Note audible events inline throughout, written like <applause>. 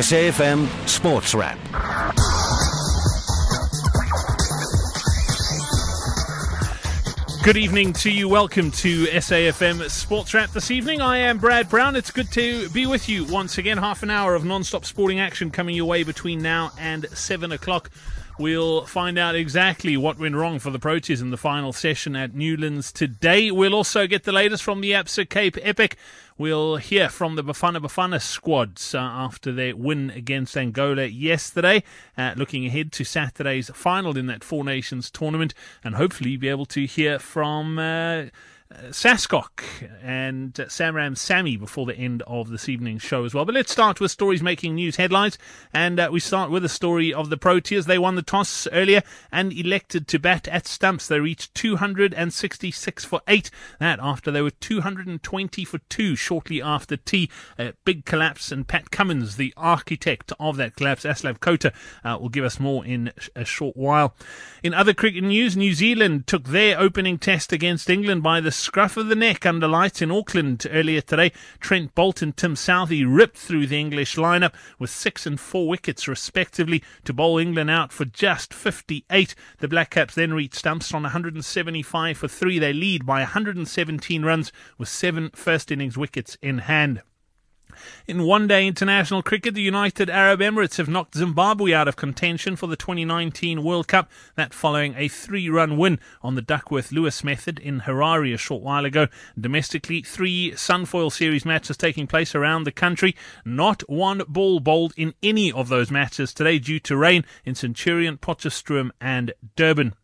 SAFM Sports Wrap. Good evening to you. Welcome to SAFM Sports Wrap this evening. I am Brad Brown. It's good to be with you once again. Half an hour of non-stop sporting action coming your way between now and seven o'clock. We'll find out exactly what went wrong for the Proteas in the final session at Newlands today. We'll also get the latest from the Absa Cape Epic. We'll hear from the Bafana Bafana squads uh, after their win against Angola yesterday, uh, looking ahead to Saturday's final in that Four Nations tournament, and hopefully be able to hear from. Uh, Saskok and Samram Sammy before the end of this evening's show as well. But let's start with stories making news headlines. And uh, we start with the story of the Proteas. They won the toss earlier and elected to bat at stumps. They reached 266 for 8. That after they were 220 for 2 shortly after tea. A big collapse. And Pat Cummins, the architect of that collapse, Aslam Kota, uh, will give us more in a short while. In other cricket news, New Zealand took their opening test against England by the scruff of the neck under lights in Auckland earlier today. Trent Boult and Tim Southee ripped through the English lineup with six and four wickets respectively to bowl England out for just 58. The Black Caps then reached stumps on 175 for three. They lead by 117 runs with seven first innings wickets in hand. In one day international cricket, the United Arab Emirates have knocked Zimbabwe out of contention for the 2019 World Cup. That following a three run win on the Duckworth Lewis method in Harare a short while ago. Domestically, three Sunfoil Series matches taking place around the country. Not one ball bowled in any of those matches today due to rain in Centurion, Potchefstroom, and Durban.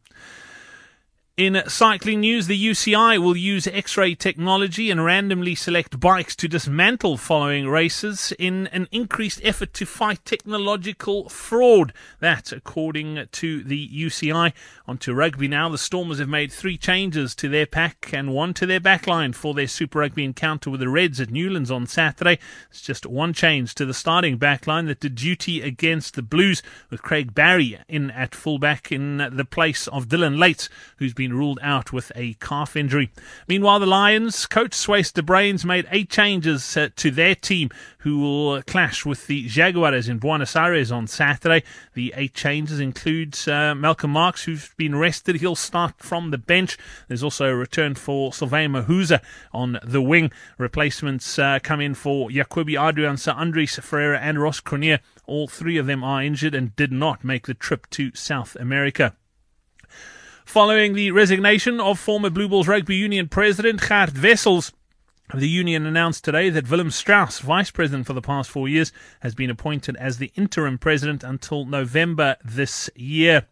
In cycling news, the UCI will use X ray technology and randomly select bikes to dismantle following races in an increased effort to fight technological fraud. That, according to the UCI. On to rugby now. The Stormers have made three changes to their pack and one to their backline for their Super Rugby encounter with the Reds at Newlands on Saturday. It's just one change to the starting backline that did duty against the Blues with Craig Barry in at fullback in the place of Dillyn Leyds, who's been been ruled out with a calf injury. Meanwhile, the Lions coach Swys de Bruin's made eight changes uh, to their team, who will clash with the Jaguars in Buenos Aires on Saturday. The eight changes include uh, Malcolm Marx, who's been rested. He'll start from the bench. There's also a return for Sylvian Mahuza on the wing. Replacements uh, come in for Jacobie Adriaanse, Sir Andries Ferreira, and Ross Cronje. All three of them are injured and did not make the trip to South America. Following the resignation of former Blue Bulls Rugby Union President Gert Wessels, the union announced today that Willem Strauss, vice president for the past four years, has been appointed as the interim president until November this year.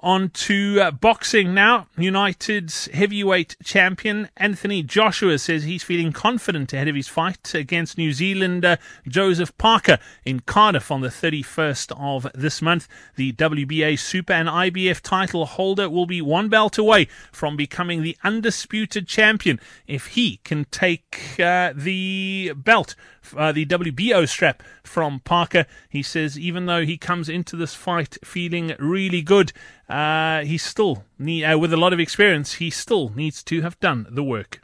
On to uh, boxing now. United's heavyweight champion Anthony Joshua says he's feeling confident ahead of his fight against New Zealander Joseph Parker in Cardiff on the 31st of this month. The WBA Super and IBF title holder will be one belt away from becoming the undisputed champion if he can take uh, the belt uh, the WBO strap from Parker. He says even though he comes into this fight feeling really good, uh, he still need, uh, with a lot of experience, he still needs to have done the work.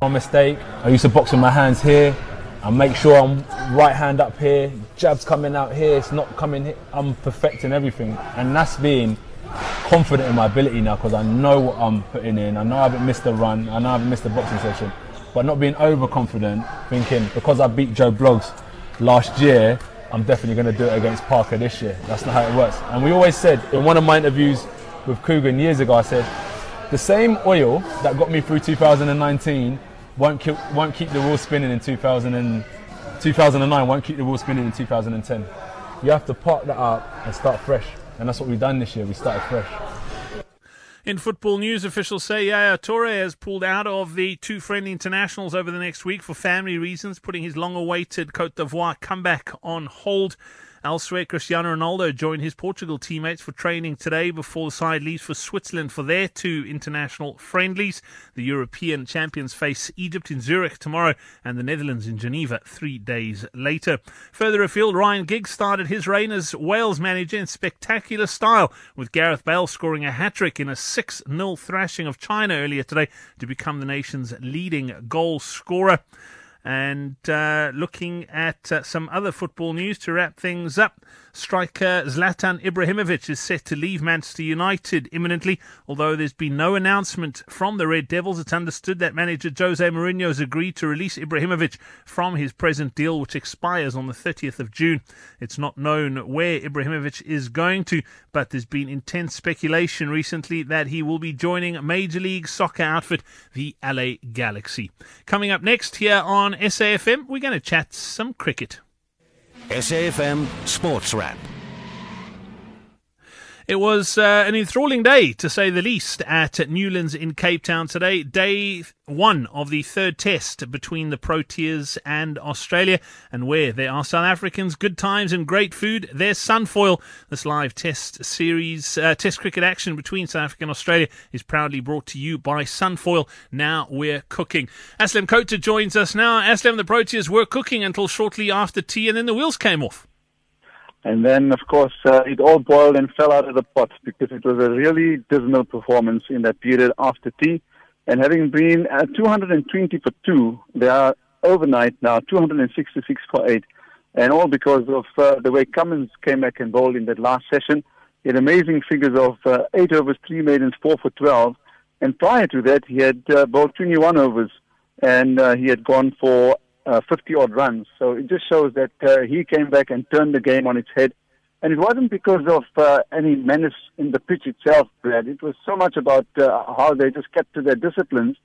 My mistake. I used to box with my hands here. I make sure I'm right hand up here, jabs coming out here. It's not coming. Here. I'm perfecting everything, and that's being confident in my ability now because I know what I'm putting in. I know I haven't missed a run. I know I haven't missed a boxing session but not being overconfident, thinking because I beat Joe Blogs last year, I'm definitely going to do it against Parker this year. That's not how it works. And we always said in one of my interviews with Coogan years ago, I said the same oil that got me through 2019 won't keep, won't keep the wheel spinning in 2000 and, 2009, won't keep the wheel spinning in 2010. You have to park that up and start fresh. And that's what we've done this year. We started fresh. In football news, officials say Yaya Toure has pulled out of the two friendly internationals over the next week for family reasons, putting his long awaited Cote d'Ivoire comeback on hold. Elsewhere, Cristiano Ronaldo joined his Portugal teammates for training today before the side leaves for Switzerland for their two international friendlies. The European champions face Egypt in Zurich tomorrow and the Netherlands in Geneva three days later. Further afield, Ryan Giggs started his reign as Wales manager in spectacular style, with Gareth Bale scoring a hat trick in a 6 0 thrashing of China earlier today to become the nation's leading goal scorer. And uh, looking at uh, some other football news to wrap things up, striker Zlatan Ibrahimovic is set to leave Manchester United imminently. Although there's been no announcement from the Red Devils, it's understood that manager Jose Mourinho has agreed to release Ibrahimovic from his present deal, which expires on the 30th of June. It's not known where Ibrahimovic is going to, but there's been intense speculation recently that he will be joining Major League Soccer outfit, the LA Galaxy. Coming up next here on SAFM, we're going to chat some cricket. SAFM Sports Wrap. It was uh, an enthralling day, to say the least, at Newlands in Cape Town today. Day one of the third test between the Proteas and Australia, and where there are South Africans, good times and great food, there's Sunfoil. This live test series, uh, test cricket action between South Africa and Australia is proudly brought to you by Sunfoil. Now we're cooking. Aslam Kota joins us now. Aslam, the Proteas were cooking until shortly after tea, and then the wheels came off. And then, of course, uh, it all boiled and fell out of the pot because it was a really dismal performance in that period after tea. And having been at 220 for two, they are overnight now 266 for eight. And all because of uh, the way Cummins came back and bowled in that last session. He had amazing figures of uh, eight overs, three maidens, four for 12. And prior to that, he had uh, bowled 21 overs and uh, he had gone for uh, 50 odd runs. So it just shows that uh, he came back and turned the game on its head. And it wasn't because of uh, any menace in the pitch itself, Brad. It was so much about uh, how they just kept to their disciplines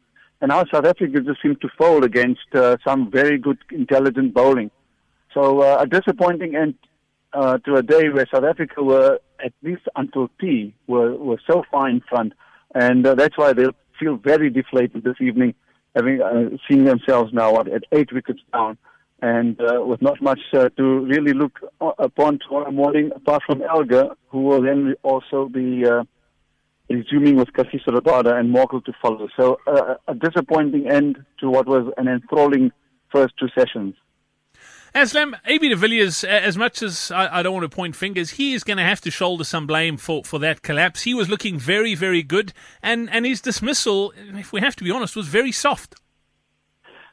and how South Africa just seemed to fold against uh, some very good, intelligent bowling. So uh, a disappointing end uh, to a day where South Africa were, at least until tea, were, were so far in front. And uh, that's why they'll feel very deflated this evening having uh, seen themselves now at, at eight wickets down, and uh, with not much uh, to really look upon tomorrow morning, apart from Elgar, who will then also be uh, resuming with Kagiso Rabada and Morkel to follow. So uh, a disappointing end to what was an enthralling first two sessions. Aslam, AB de Villiers, as much as I, I, don't want to point fingers, he is going to have to shoulder some blame for, for that collapse. He was looking very, very good, and, and his dismissal, if we have to be honest, was very soft.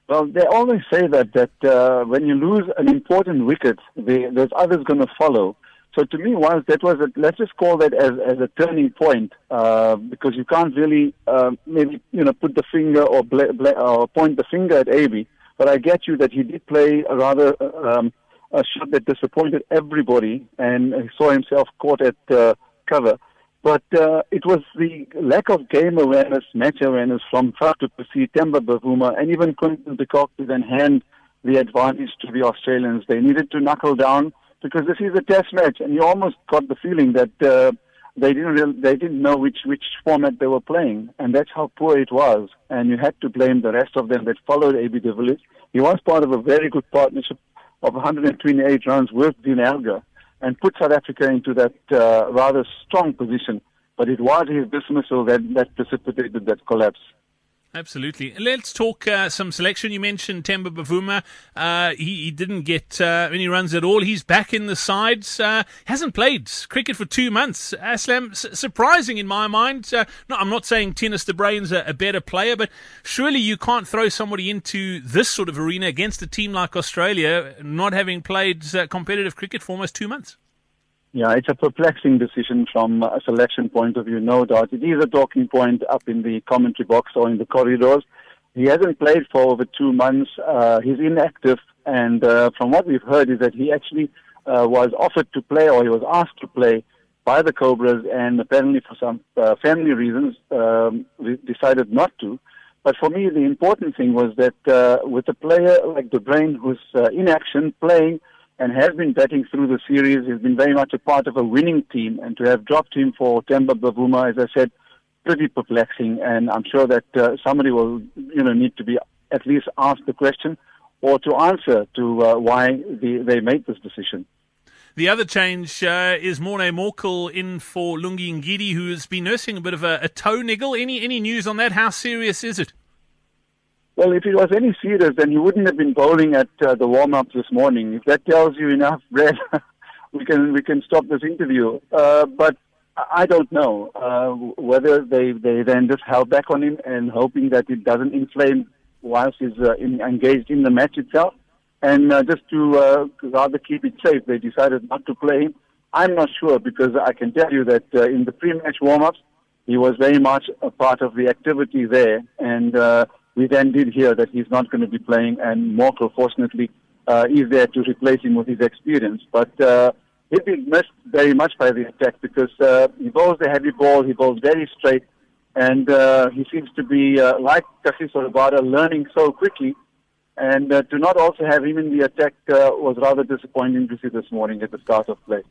Well, they always say that that uh, when you lose an important wicket, they, there's others going to follow. So to me, once that was a, let's just call that as, as a turning point, uh, because you can't really uh, maybe you know put the finger or, bla- bla- or point the finger at AB but I get you that he did play a rather um, a shot that disappointed everybody, and he saw himself caught at uh, cover. But uh, it was the lack of game awareness, match awareness from Faf du Plessis, Temba Bavuma, and even Quinton de Kock to then hand the advantage to the Australians. They needed to knuckle down because this is a test match, and you almost got the feeling that uh, they didn't really, they didn't know which which format they were playing, and that's how poor it was. And you had to blame the rest of them that followed AB de Villiers. He was part of a very good partnership of 128 runs with Dean Elgar and put South Africa into that uh, rather strong position. But it was his dismissal that, that precipitated that collapse. Absolutely. Let's talk uh, some selection. You mentioned Temba Bavuma. Uh, he, he, didn't get uh, any runs at all. He's back in the sides. Uh, hasn't played cricket for two months. Aslam, surprising in my mind. Uh, no, I'm not saying Tinus de Bruyn's a, a better player, but surely you can't throw somebody into this sort of arena against a team like Australia not having played uh, competitive cricket for almost two months. Yeah, it's a perplexing decision from a selection point of view, no doubt. It is a talking point up in the commentary box or in the corridors. He hasn't played for over two months. Uh, he's inactive, and uh, from what we've heard is that he actually uh, was offered to play or he was asked to play by the Cobras, and apparently for some uh, family reasons um, decided not to. But for me, the important thing was that uh, with a player like De Bruyn, who's uh, in action, playing and has been batting through the series. He's been very much a part of a winning team, and to have dropped him for Temba Bavuma, as I said, pretty perplexing. And I'm sure that uh, somebody will, you know, need to be at least asked the question or to answer to uh, why the, they made this decision. The other change uh, is Morne Morkel in for Lungi Ngidi, who has been nursing a bit of a, a toe niggle. Any any news on that? How serious is it? Well, if it was any serious, then he wouldn't have been bowling at uh, the warm-up this morning. If that tells you enough, <laughs> Brad, we can we can stop this interview. Uh, but I don't know uh, whether they they then just held back on him and hoping that it doesn't inflame whilst he's uh, in, engaged in the match itself. And uh, just to uh, rather keep it safe, they decided not to play him. I'm not sure because I can tell you that uh, in the pre-match warm-ups, he was very much a part of the activity there. And uh, we then did hear that he's not going to be playing, and Morkel, fortunately, uh, is there to replace him with his experience. But uh, he'll be missed very much by the attack because uh, he bowls the heavy ball, he bowls very straight, and uh, he seems to be, uh, like Kagiso Rabada, learning so quickly. And uh, to not also have him in the attack uh, was rather disappointing to see this morning at the start of play.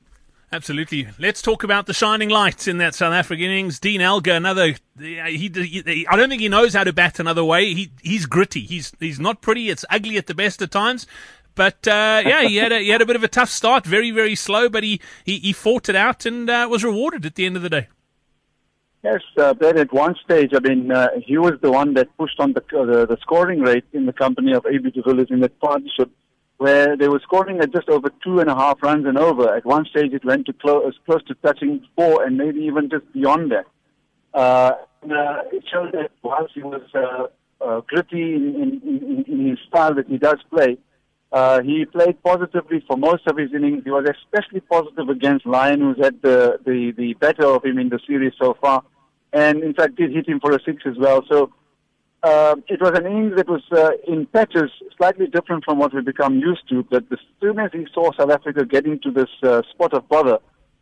Absolutely. Let's talk about the shining lights in that South African innings. Dean Elgar, another. He, he, I don't think he knows how to bat another way. He, he's gritty. He's he's not pretty. It's ugly at the best of times. But uh, yeah, he had a, he had a bit of a tough start. Very very slow, but he he, he fought it out and uh, was rewarded at the end of the day. Yes, uh, but at one stage, I mean, uh, he was the one that pushed on the, the, the scoring rate in the company of AB de Villiers in that partnership, where they were scoring at just over two and a half runs and over. At one stage, it went to close, close to touching four, and maybe even just beyond that. Uh, and, uh, it showed that whilst he was uh, uh, gritty in, in, in, his style that he does play, uh, he played positively for most of his innings. He was especially positive against Lyon, who's had the, the, the better of him in the series so far, and in fact did hit him for a six as well. So uh, it was an innings that was uh, in patches slightly different from what we've become used to. But as soon as he saw South Africa getting to this uh, spot of bother,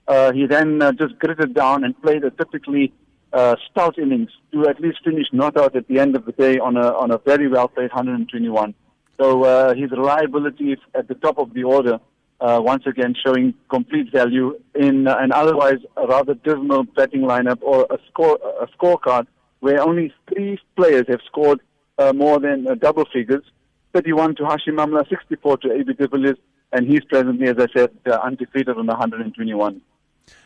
uh, he then uh, just gritted down and played a typically uh, stout innings to at least finish not out at the end of the day on a on a very well played 121. So uh, his reliability is at the top of the order, uh, once again showing complete value in uh, an otherwise rather dismal betting lineup or a score a scorecard where only three players have scored uh, more than uh, double figures. 31 to Hashim Amla, 64 to AB de Villiers, and he's presently, as I said, uh, undefeated on 121.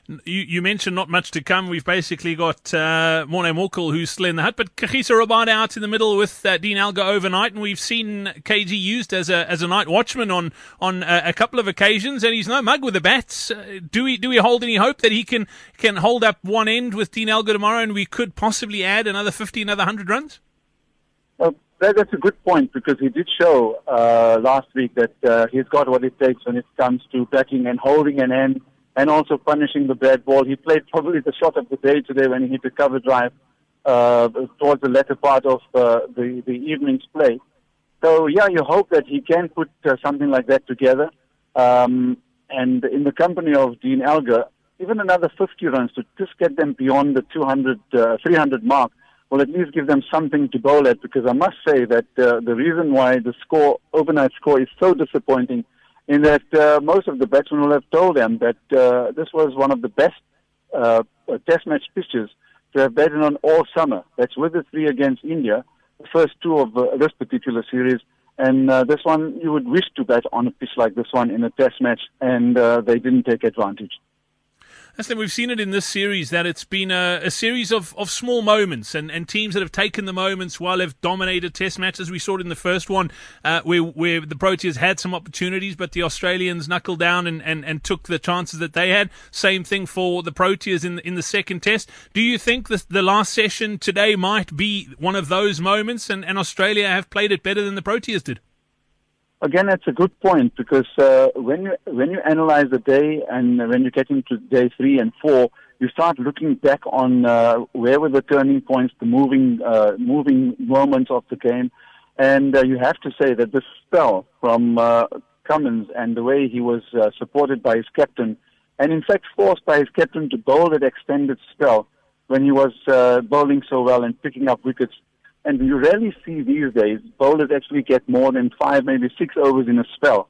You, you, mentioned not much to come. We've basically got uh, Morne Morkel who's still in the hut, but Kagiso Rabada out in the middle with uh, Dean Elgar overnight, and we've seen KG used as a as a night watchman on on uh, a couple of occasions, and he's no mug with the bats. Uh, do we do we hold any hope that he can can hold up one end with Dean Elgar tomorrow, and we could possibly add another fifty, another hundred runs? Well, that's a good point because he did show uh, last week that uh, he's got what it takes when it comes to backing and holding an end and also punishing the bad ball. He played probably the shot of the day today when he hit the cover drive uh, towards the latter part of uh, the, the evening's play. So, yeah, you hope that he can put uh, something like that together. Um, and in the company of Dean Elgar, even another 50 runs to just get them beyond the 200, uh, 300 mark will at least give them something to bowl at because I must say that uh, the reason why the score, overnight score, is so disappointing in that uh, most of the batsmen will have told them that uh, this was one of the best uh, test match pitches to have batted on all summer. That's with the three against India, the first two of uh, this particular series. And uh, this one, you would wish to bat on a pitch like this one in a test match, and uh, they didn't take advantage. Aslam, we've seen it in this series that it's been a, a, series of, of small moments and, and teams that have taken the moments while they've dominated test matches. We saw it in the first one uh, where, where the Proteas had some opportunities, but the Australians knuckled down and, and, and took the chances that they had. Same thing for the Proteas in, in the second test. Do you think the, the last session today might be one of those moments and, and Australia have played it better than the Proteas did? Again, that's a good point because uh, when you when you analyze the day and when you get into day three and four, you start looking back on uh, where were the turning points, the moving uh, moving moments of the game, and uh, you have to say that this spell from uh, Cummins and the way he was uh, supported by his captain, and in fact forced by his captain to bowl that extended spell when he was bowling so well and picking up wickets and you rarely see these days bowlers actually get more than five, maybe six overs in a spell.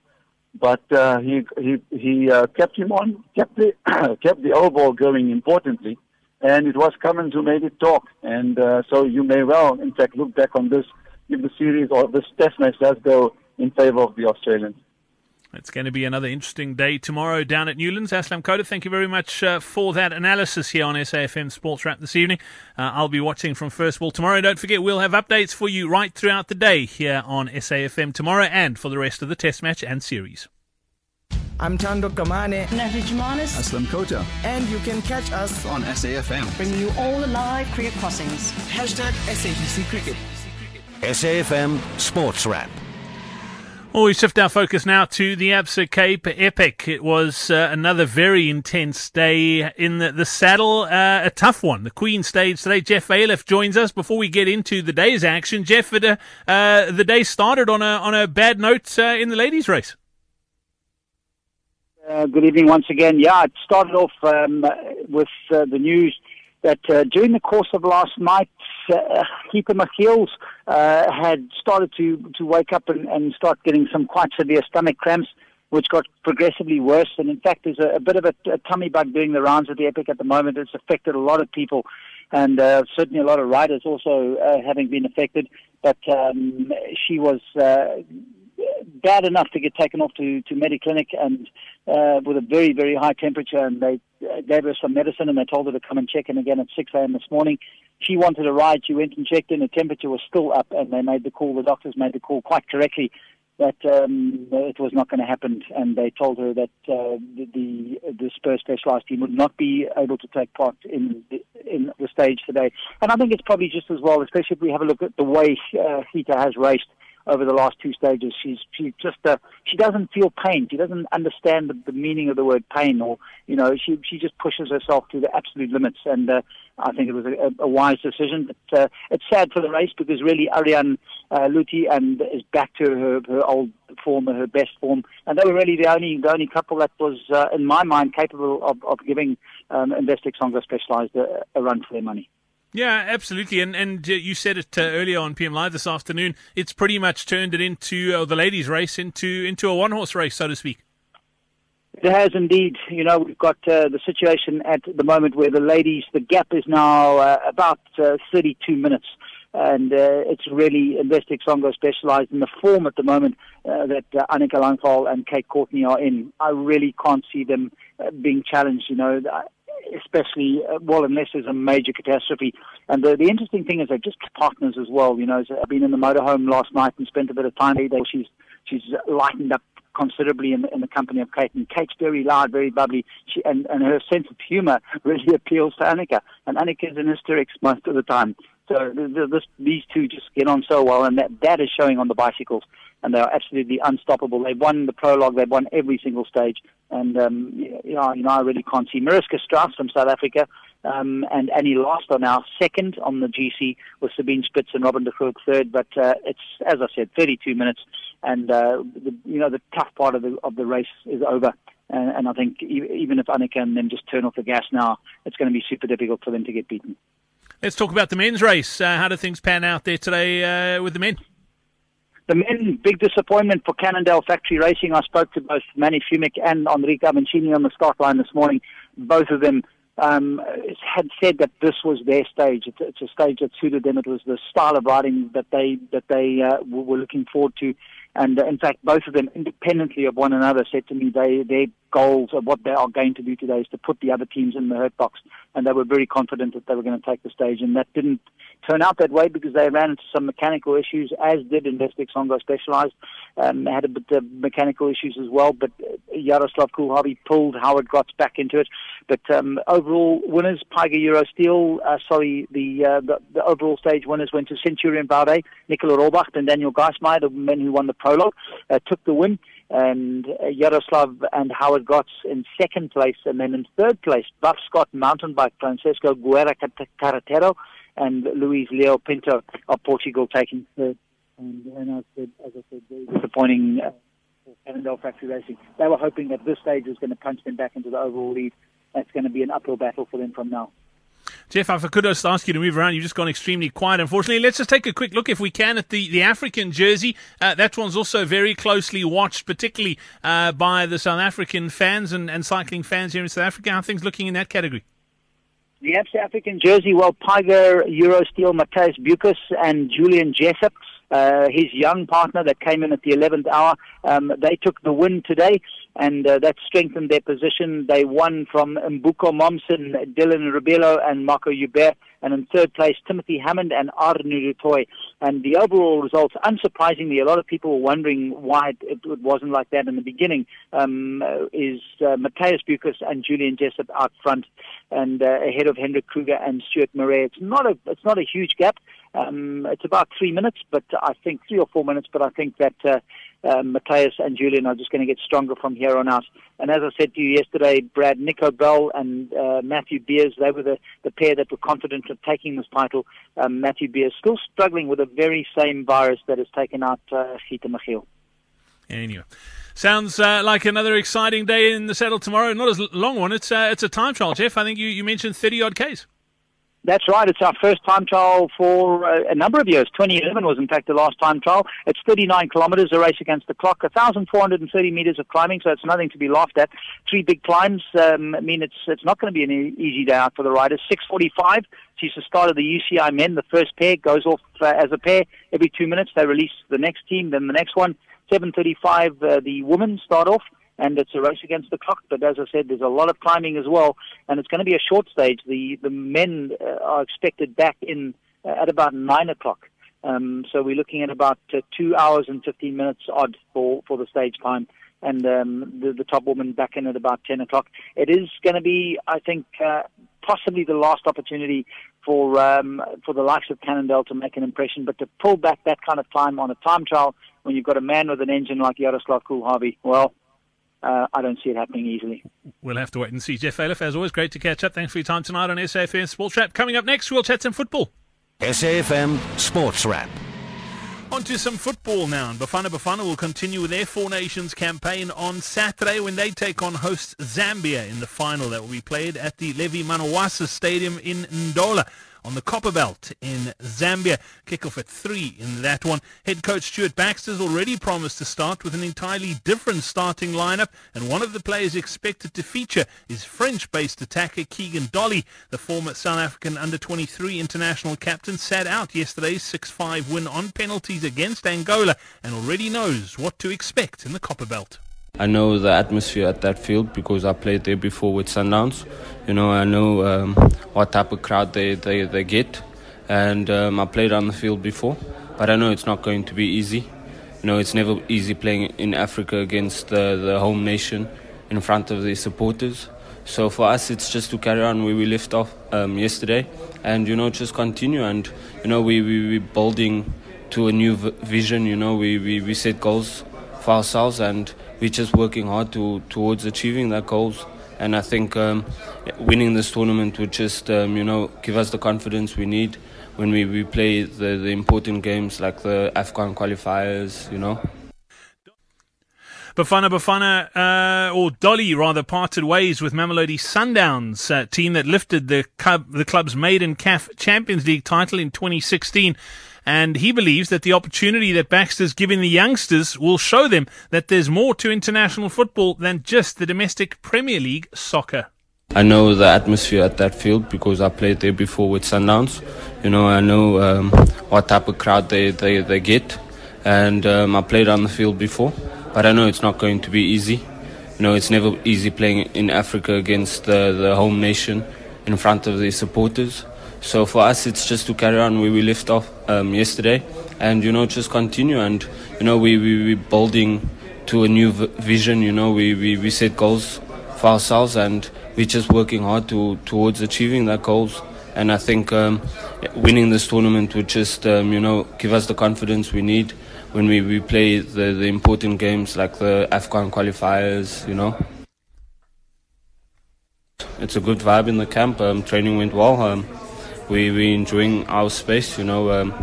But uh, he he he uh, kept him on, kept the <coughs> kept the old ball going importantly, and it was Cummins who made it talk. And uh, so you may well, in fact, look back on this if the series or this test match does go in favour of the Australians. It's going to be another interesting day tomorrow down at Newlands. Aslam Kota, thank you very much uh, for that analysis here on SAFM Sports Wrap this evening. Uh, I'll be watching from first ball tomorrow. Don't forget, we'll have updates for you right throughout the day here on SAFM tomorrow and for the rest of the test match and series. I'm Tando Kamane. Natalie Jamanis. Aslam Kota. And you can catch us on SAFM. Bringing you all the live cricket crossings. Hashtag SABC Cricket. SAFM Sports Wrap. Well, we shift our focus now to the Absa Cape Epic. It was uh, another very intense day in the, the saddle, uh, a tough one. The Queen stage today. Jeff Ailiff joins us before we get into the day's action. Jeff, uh, uh, the day started on a on a bad note uh, in the ladies' race. Uh, good evening once again. Yeah, it started off um, with the news that during the course of last night, uh, Githa Michiels uh, had started to, to wake up and, and start getting some quite severe stomach cramps, which got progressively worse. And in fact, there's a, a bit of a, a, tummy bug doing the rounds of the Epic at the moment. It's affected a lot of people, and uh, certainly a lot of riders also uh, having been affected. But um, she was uh, bad enough to get taken off to, to Mediclinic and uh, with a very, very high temperature. And they uh, gave her some medicine and they told her to come and check in again at 6 a.m. this morning. She wanted a ride. She went and checked in. The temperature was still up and they made the call. The doctors made the call quite correctly that um, it was not going to happen, and they told her that uh, the, the the Spur specialized team would not be able to take part in the, in the stage today. And I think it's probably just as well, especially if we have a look at the way uh, Githa has raced over the last two stages. She's she just uh, she doesn't feel pain. She doesn't understand the, the meaning of the word pain, or you know, she she just pushes herself to the absolute limits. And uh, I think it was a, a wise decision. But uh, it's sad for the race because really Ariane uh, and is back to her her old form, her best form, and they were really the only the only couple that was, uh, in my mind, capable of of giving um, Investec Songa Specialized a, a run for their money. Yeah, absolutely. And and uh, you said it uh, earlier on PM Live this afternoon. It's pretty much turned it into uh, the ladies' race into into a one horse race, so to speak. It has indeed. You know, we've got uh, the situation at the moment where the ladies, the gap is now uh, about uh, 32 minutes. And it's really Investec Songa specialized in the form at the moment that Annika Langvad and Kate Courtney are in. I really can't see them being challenged. You know, especially uh, well, unless there's a major catastrophe. And the, the interesting thing is they're just partners as well. You know, I've been in the motorhome last night and spent a bit of time there. She's she's lightened up considerably in, in the company of Kate. And Kate's very loud, very bubbly, she, and, and her sense of humor <laughs> really appeals to Annika. And Annika's in hysterics most of the time. So this, these two just get on so well, and that, that is showing on the bicycles and they are absolutely unstoppable. They've won the prologue, they've won every single stage, and um, you, know, you know, I really can't see. Mariske Strauss from South Africa um, and Annie Last are now second on the GC with Sabine Spitz and Robyn de Groot third, but uh, it's, as I said, 32 minutes, and uh, the, you know, the tough part of the, of the race is over. And, and I think even if Annika and them just turn off the gas now, it's going to be super difficult for them to get beaten. Let's talk about the men's race. Uh, how do things pan out there today uh, with the men? The men, big disappointment for Cannondale Factory Racing. I spoke to both Manny Fumic and Henrique Avancini on the start line this morning. Both of them um, had said that this was their stage. It's, it's, a stage that suited them. It was the style of riding that they that they uh, were looking forward to. And uh, in fact, both of them, independently of one another, said to me they their goals of what they are going to do today is to put the other teams in the hurt box. And they were very confident that they were going to take the stage. And that didn't turn out that way because they ran into some mechanical issues, as did Investec Songa Specialized. Um, had a bit of mechanical issues as well, but uh, Jaroslav Kulhavy pulled Howard Grotts back into it. But um, overall winners, PYGA Euro Steel, uh, sorry, the, uh, the, the overall stage winners went to Centurion Vaude, Nicola Rohrbach, and Daniel Geismayr, the men who won the prologue, uh, took the win and uh, Jaroslav and Howard Grotts in second place, and then in third place, Buff Scott mountain bike, Francesco Guerra Carretero, and Luis Leo Pinto of Portugal taking third. And, and I said, as I said, very disappointing uh, for Cannondale Factory Racing. They were hoping that this stage was going to punch them back into the overall lead. That's going to be an uphill battle for them from now. Jeff, if I could just ask you to move around, you've just gone extremely quiet, unfortunately. Let's just take a quick look, if we can, at the, the African jersey. Uh, that one's also very closely watched, particularly uh, by the South African fans and, and cycling fans here in South Africa. How things looking in that category? The African jersey, well, PYGA, Eurosteel, Matthys Beukes, and Julian Jessup uh, his young partner that came in at the 11th hour. Um, they took the win today, and uh, that strengthened their position. They won from Mbuko Momsen, Dylan Rebello, and Marco Joubert. And in third place, Timothy Hammond and Arno du Toit. And the overall results, unsurprisingly, a lot of people were wondering why it, it wasn't like that in the beginning, um, is uh, Matthys Beukes and Julian Jessup out front and uh, ahead of Hendrik Kruger and Stuart Murray. It's not a, it's not a huge gap. Um, it's about three minutes, but I think three or four minutes. But I think that uh, uh, Matthias and Julian are just going to get stronger from here on out. And as I said to you yesterday, Brad, Nico Bell and uh, Matthew Beers, they were the, the pair that were confident of taking this title. Um, Matthew Beers still struggling with the very same virus that has taken out uh, Githa Michiel. Anyway. Sounds uh, like another exciting day in the saddle tomorrow. Not as long one. It's uh, it's a time trial, Jeff. I think you, you mentioned thirty odd k's. That's right. It's our first time trial for uh, a number of years. 2011 was, in fact, the last time trial. It's 39 kilometres, a race against the clock, 1,430 metres of climbing, so it's nothing to be laughed at. Three big climbs um, I mean it's it's not going to be an easy day out for the riders. 6:45 sees the start of the UCI men. The first pair goes off uh, as a pair every two minutes. They release the next team, then the next one. 7:35 uh, the women start off and it's a race against the clock. But as I said, there's a lot of climbing as well, and it's going to be a short stage. The the men uh, are expected back in uh, at about nine o'clock. Um, so we're looking at about uh, two hours and 15 minutes odd for, for the stage time. And um, the, the top woman back in at about 10 o'clock. It is going to be, I think, uh, possibly the last opportunity for um, for the likes of Cannondale to make an impression. But to pull back that kind of time on a time trial when you've got a man with an engine like Jaroslav Kulhavy, well, uh, I don't see it happening easily. We'll have to wait and see. Jeff Ailiff, as always, great to catch up. Thanks for your time tonight on SAFM Sports Wrap. Coming up next, we'll chat some football. SAFM Sports Wrap. On to some football now. Bafana Bafana will continue their Four Nations campaign on Saturday when they take on host Zambia in the final that will be played at the Levy Mwanawasa Stadium in Ndola on the Copperbelt in Zambia. Kickoff at 3 in that one. Head coach Stuart Baxter's already promised to start with an entirely different starting lineup, and one of the players expected to feature is French-based attacker Keegan Dolly. The former South African under-23 international captain sat out yesterday's 6-5 win on penalties against Angola and already knows what to expect in the Copperbelt. I know the atmosphere at that field because I played there before with Sundowns. You know, I know um, what type of crowd they, they, they get. And um, I played on the field before, but I know it's not going to be easy. You know, it's never easy playing in Africa against the, the home nation in front of the supporters. So for us, it's just to carry on where we left off um, yesterday, and you know, just continue. And you know, we we we building to a new v- vision. You know, we, we we set goals for ourselves, and we're just working hard to towards achieving that goals. And I think um, winning this tournament would just, um, you know, give us the confidence we need when we, we play the, the important games like the AFCON qualifiers, you know. Bafana Bafana, uh, or Dolly rather, parted ways with Mamelodi Sundowns, uh, team that lifted the, club, the club's maiden CAF Champions League title in 2016 and he believes that the opportunity that Baxter's giving the youngsters will show them that there's more to international football than just the domestic Premier League soccer. I know the atmosphere at that field because I played there before with Sundowns. You know, I know um, what type of crowd they, they, they get, and um, I played on the field before, but I know it's not going to be easy. You know, it's never easy playing in Africa against the, the home nation in front of the supporters. So for us, it's just to carry on where we left off um, yesterday, and you know, just continue. And you know, we we we building to a new vision. You know, we, we we set goals for ourselves, and we're just working hard to towards achieving that goals. And I think um, winning this tournament would just um, you know give us the confidence we need when we, we play the, the important games like the AFCON qualifiers. You know. It's a good vibe in the camp. Um, training went well. Um, we we enjoying our space. You know, um,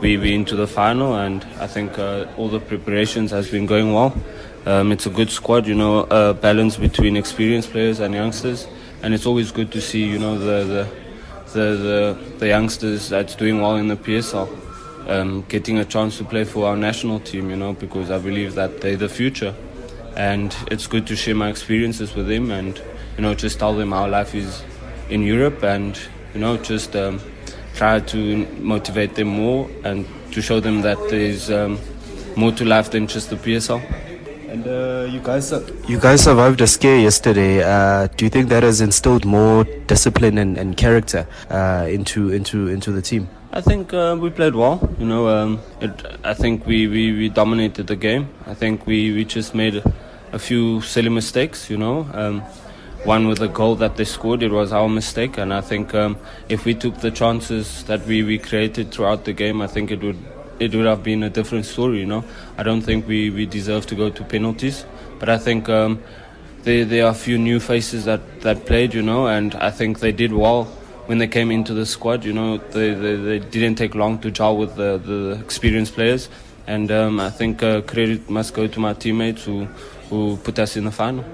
we we into the final, and I think uh, all the preparations has been going well. Um, it's a good squad. You know, a balance between experienced players and youngsters, and it's always good to see you know the the the the, the youngsters that's doing well in the PSL. Um, getting a chance to play for our national team, you know, because I believe that they're the future, and it's good to share my experiences with them, and you know, just tell them how life is in Europe, and you know, just um, try to motivate them more and to show them that there's um, more to life than just the PSL. And uh, you guys, you guys survived a scare yesterday. Uh, do you think that has instilled more discipline and, and character uh, into into into the team? I think uh, we played well. You know, um, it, I think we, we, we dominated the game. I think we, we just made a, a few silly mistakes. You know, um, one with the goal that they scored. It was our mistake, and I think um, if we took the chances that we, we created throughout the game, I think it would it would have been a different story. You know, I don't think we, we deserve to go to penalties, but I think um, there there are a few new faces that, that played. You know, and I think they did well when they came into the squad. You know, they they, they didn't take long to gel with the, the experienced players, and um, I think uh, credit must go to my teammates who who put us in the final.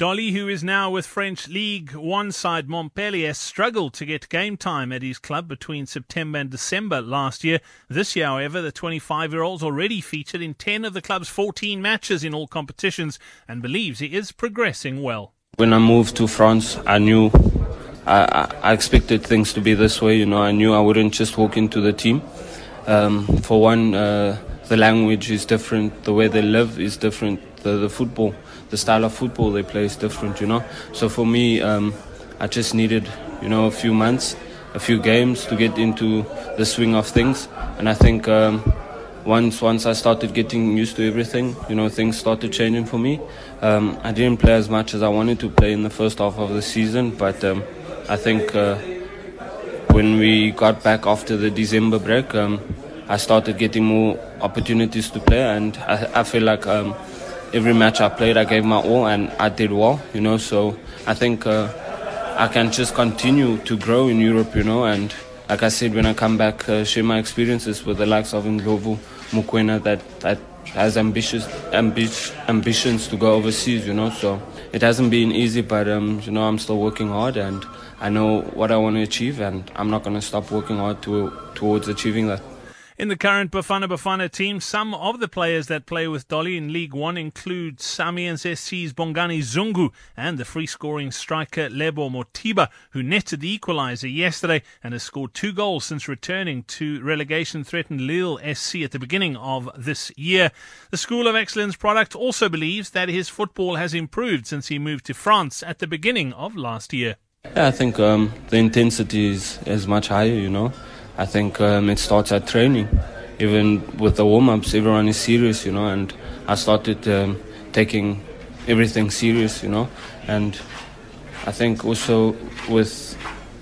Dolly, who is now with French League One side Montpellier, struggled to get game time at his club between September and December last year. This year, however, the 25 year old's already featured in 10 of the club's 14 matches in all competitions and believes he is progressing well. When I moved to France, I knew I, I expected things to be this way. You know, I knew I wouldn't just walk into the team. Um, for one, uh, the language is different, the way they live is different, the, the football the style of football they play is different, you know. So for me, um, I just needed, you know, a few months, a few games to get into the swing of things. And I think um, once once I started getting used to everything, you know, things started changing for me. Um, I didn't play as much as I wanted to play in the first half of the season, but um, I think uh, when we got back after the December break, um, I started getting more opportunities to play, and I, I feel like um, every match I played, I gave my all and I did well, you know. So I think uh, I can just continue to grow in Europe, you know. And like I said, when I come back, uh, share my experiences with the likes of Ndlovu, Mokoena, that that has ambitious ambi- ambitions to go overseas, you know. So it hasn't been easy, but um, you know, I'm still working hard and I know what I want to achieve, and I'm not going to stop working hard to, towards achieving that. In the current Bafana Bafana team, some of the players that play with Dolly in League One include Samians SC's Bongani Zungu and the free scoring striker Lebo Mothiba, who netted the equaliser yesterday and has scored two goals since returning to relegation threatened Lille SC at the beginning of this year. The School of Excellence product also believes that his football has improved since he moved to France at the beginning of last year. Yeah, I think um, the intensity is, is much higher, you know. I think um, it starts at training. Even with the warm ups, everyone is serious, you know, and I started um, taking everything serious, you know, and I think also with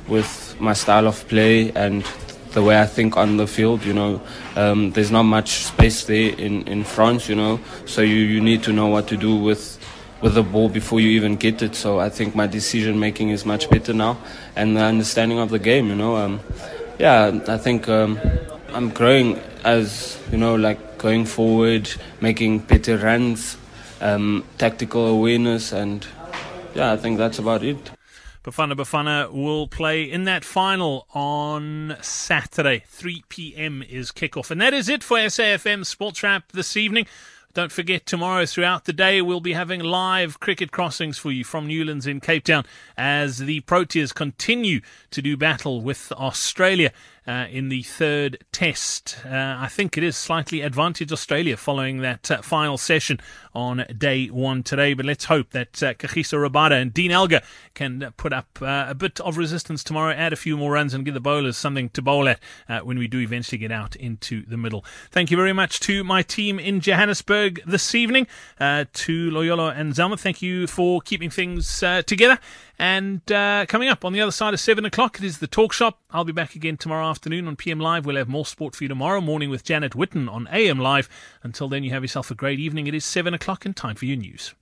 with my style of play and the way I think on the field, you know, um, there's not much space there in, in France, you know, so you, you need to know what to do with with the ball before you even get it. So I think my decision making is much better now, and the understanding of the game, you know. Um, yeah, I think um, I'm growing as you know, like going forward, making better runs, um, tactical awareness, and yeah, I think that's about it. Bafana Bafana will play in that final on Saturday. 3 p.m. is kickoff. And that is it for SAFM Sports Wrap this evening. Don't forget, tomorrow throughout the day, we'll be having live cricket crossings for you from Newlands in Cape Town as the Proteas continue to do battle with Australia uh, in the third test. Uh, I think it is slightly advantage Australia following that uh, final session on day one today. But let's hope that uh, Kagiso Rabada and Dean Elgar can put up uh, a bit of resistance tomorrow, add a few more runs, and give the bowlers something to bowl at uh, when we do eventually get out into the middle. Thank you very much to my team in Johannesburg this evening, uh, to Loyola and Zelma. Thank you for keeping things together. And uh, coming up on the other side of 7 o'clock, it is the Talk Shop. I'll be back again tomorrow afternoon on PM Live. We'll have more sport for you tomorrow morning with Janet Witten on AM Live. Until then, you have yourself a great evening. It is 7 o'clock and time for your news.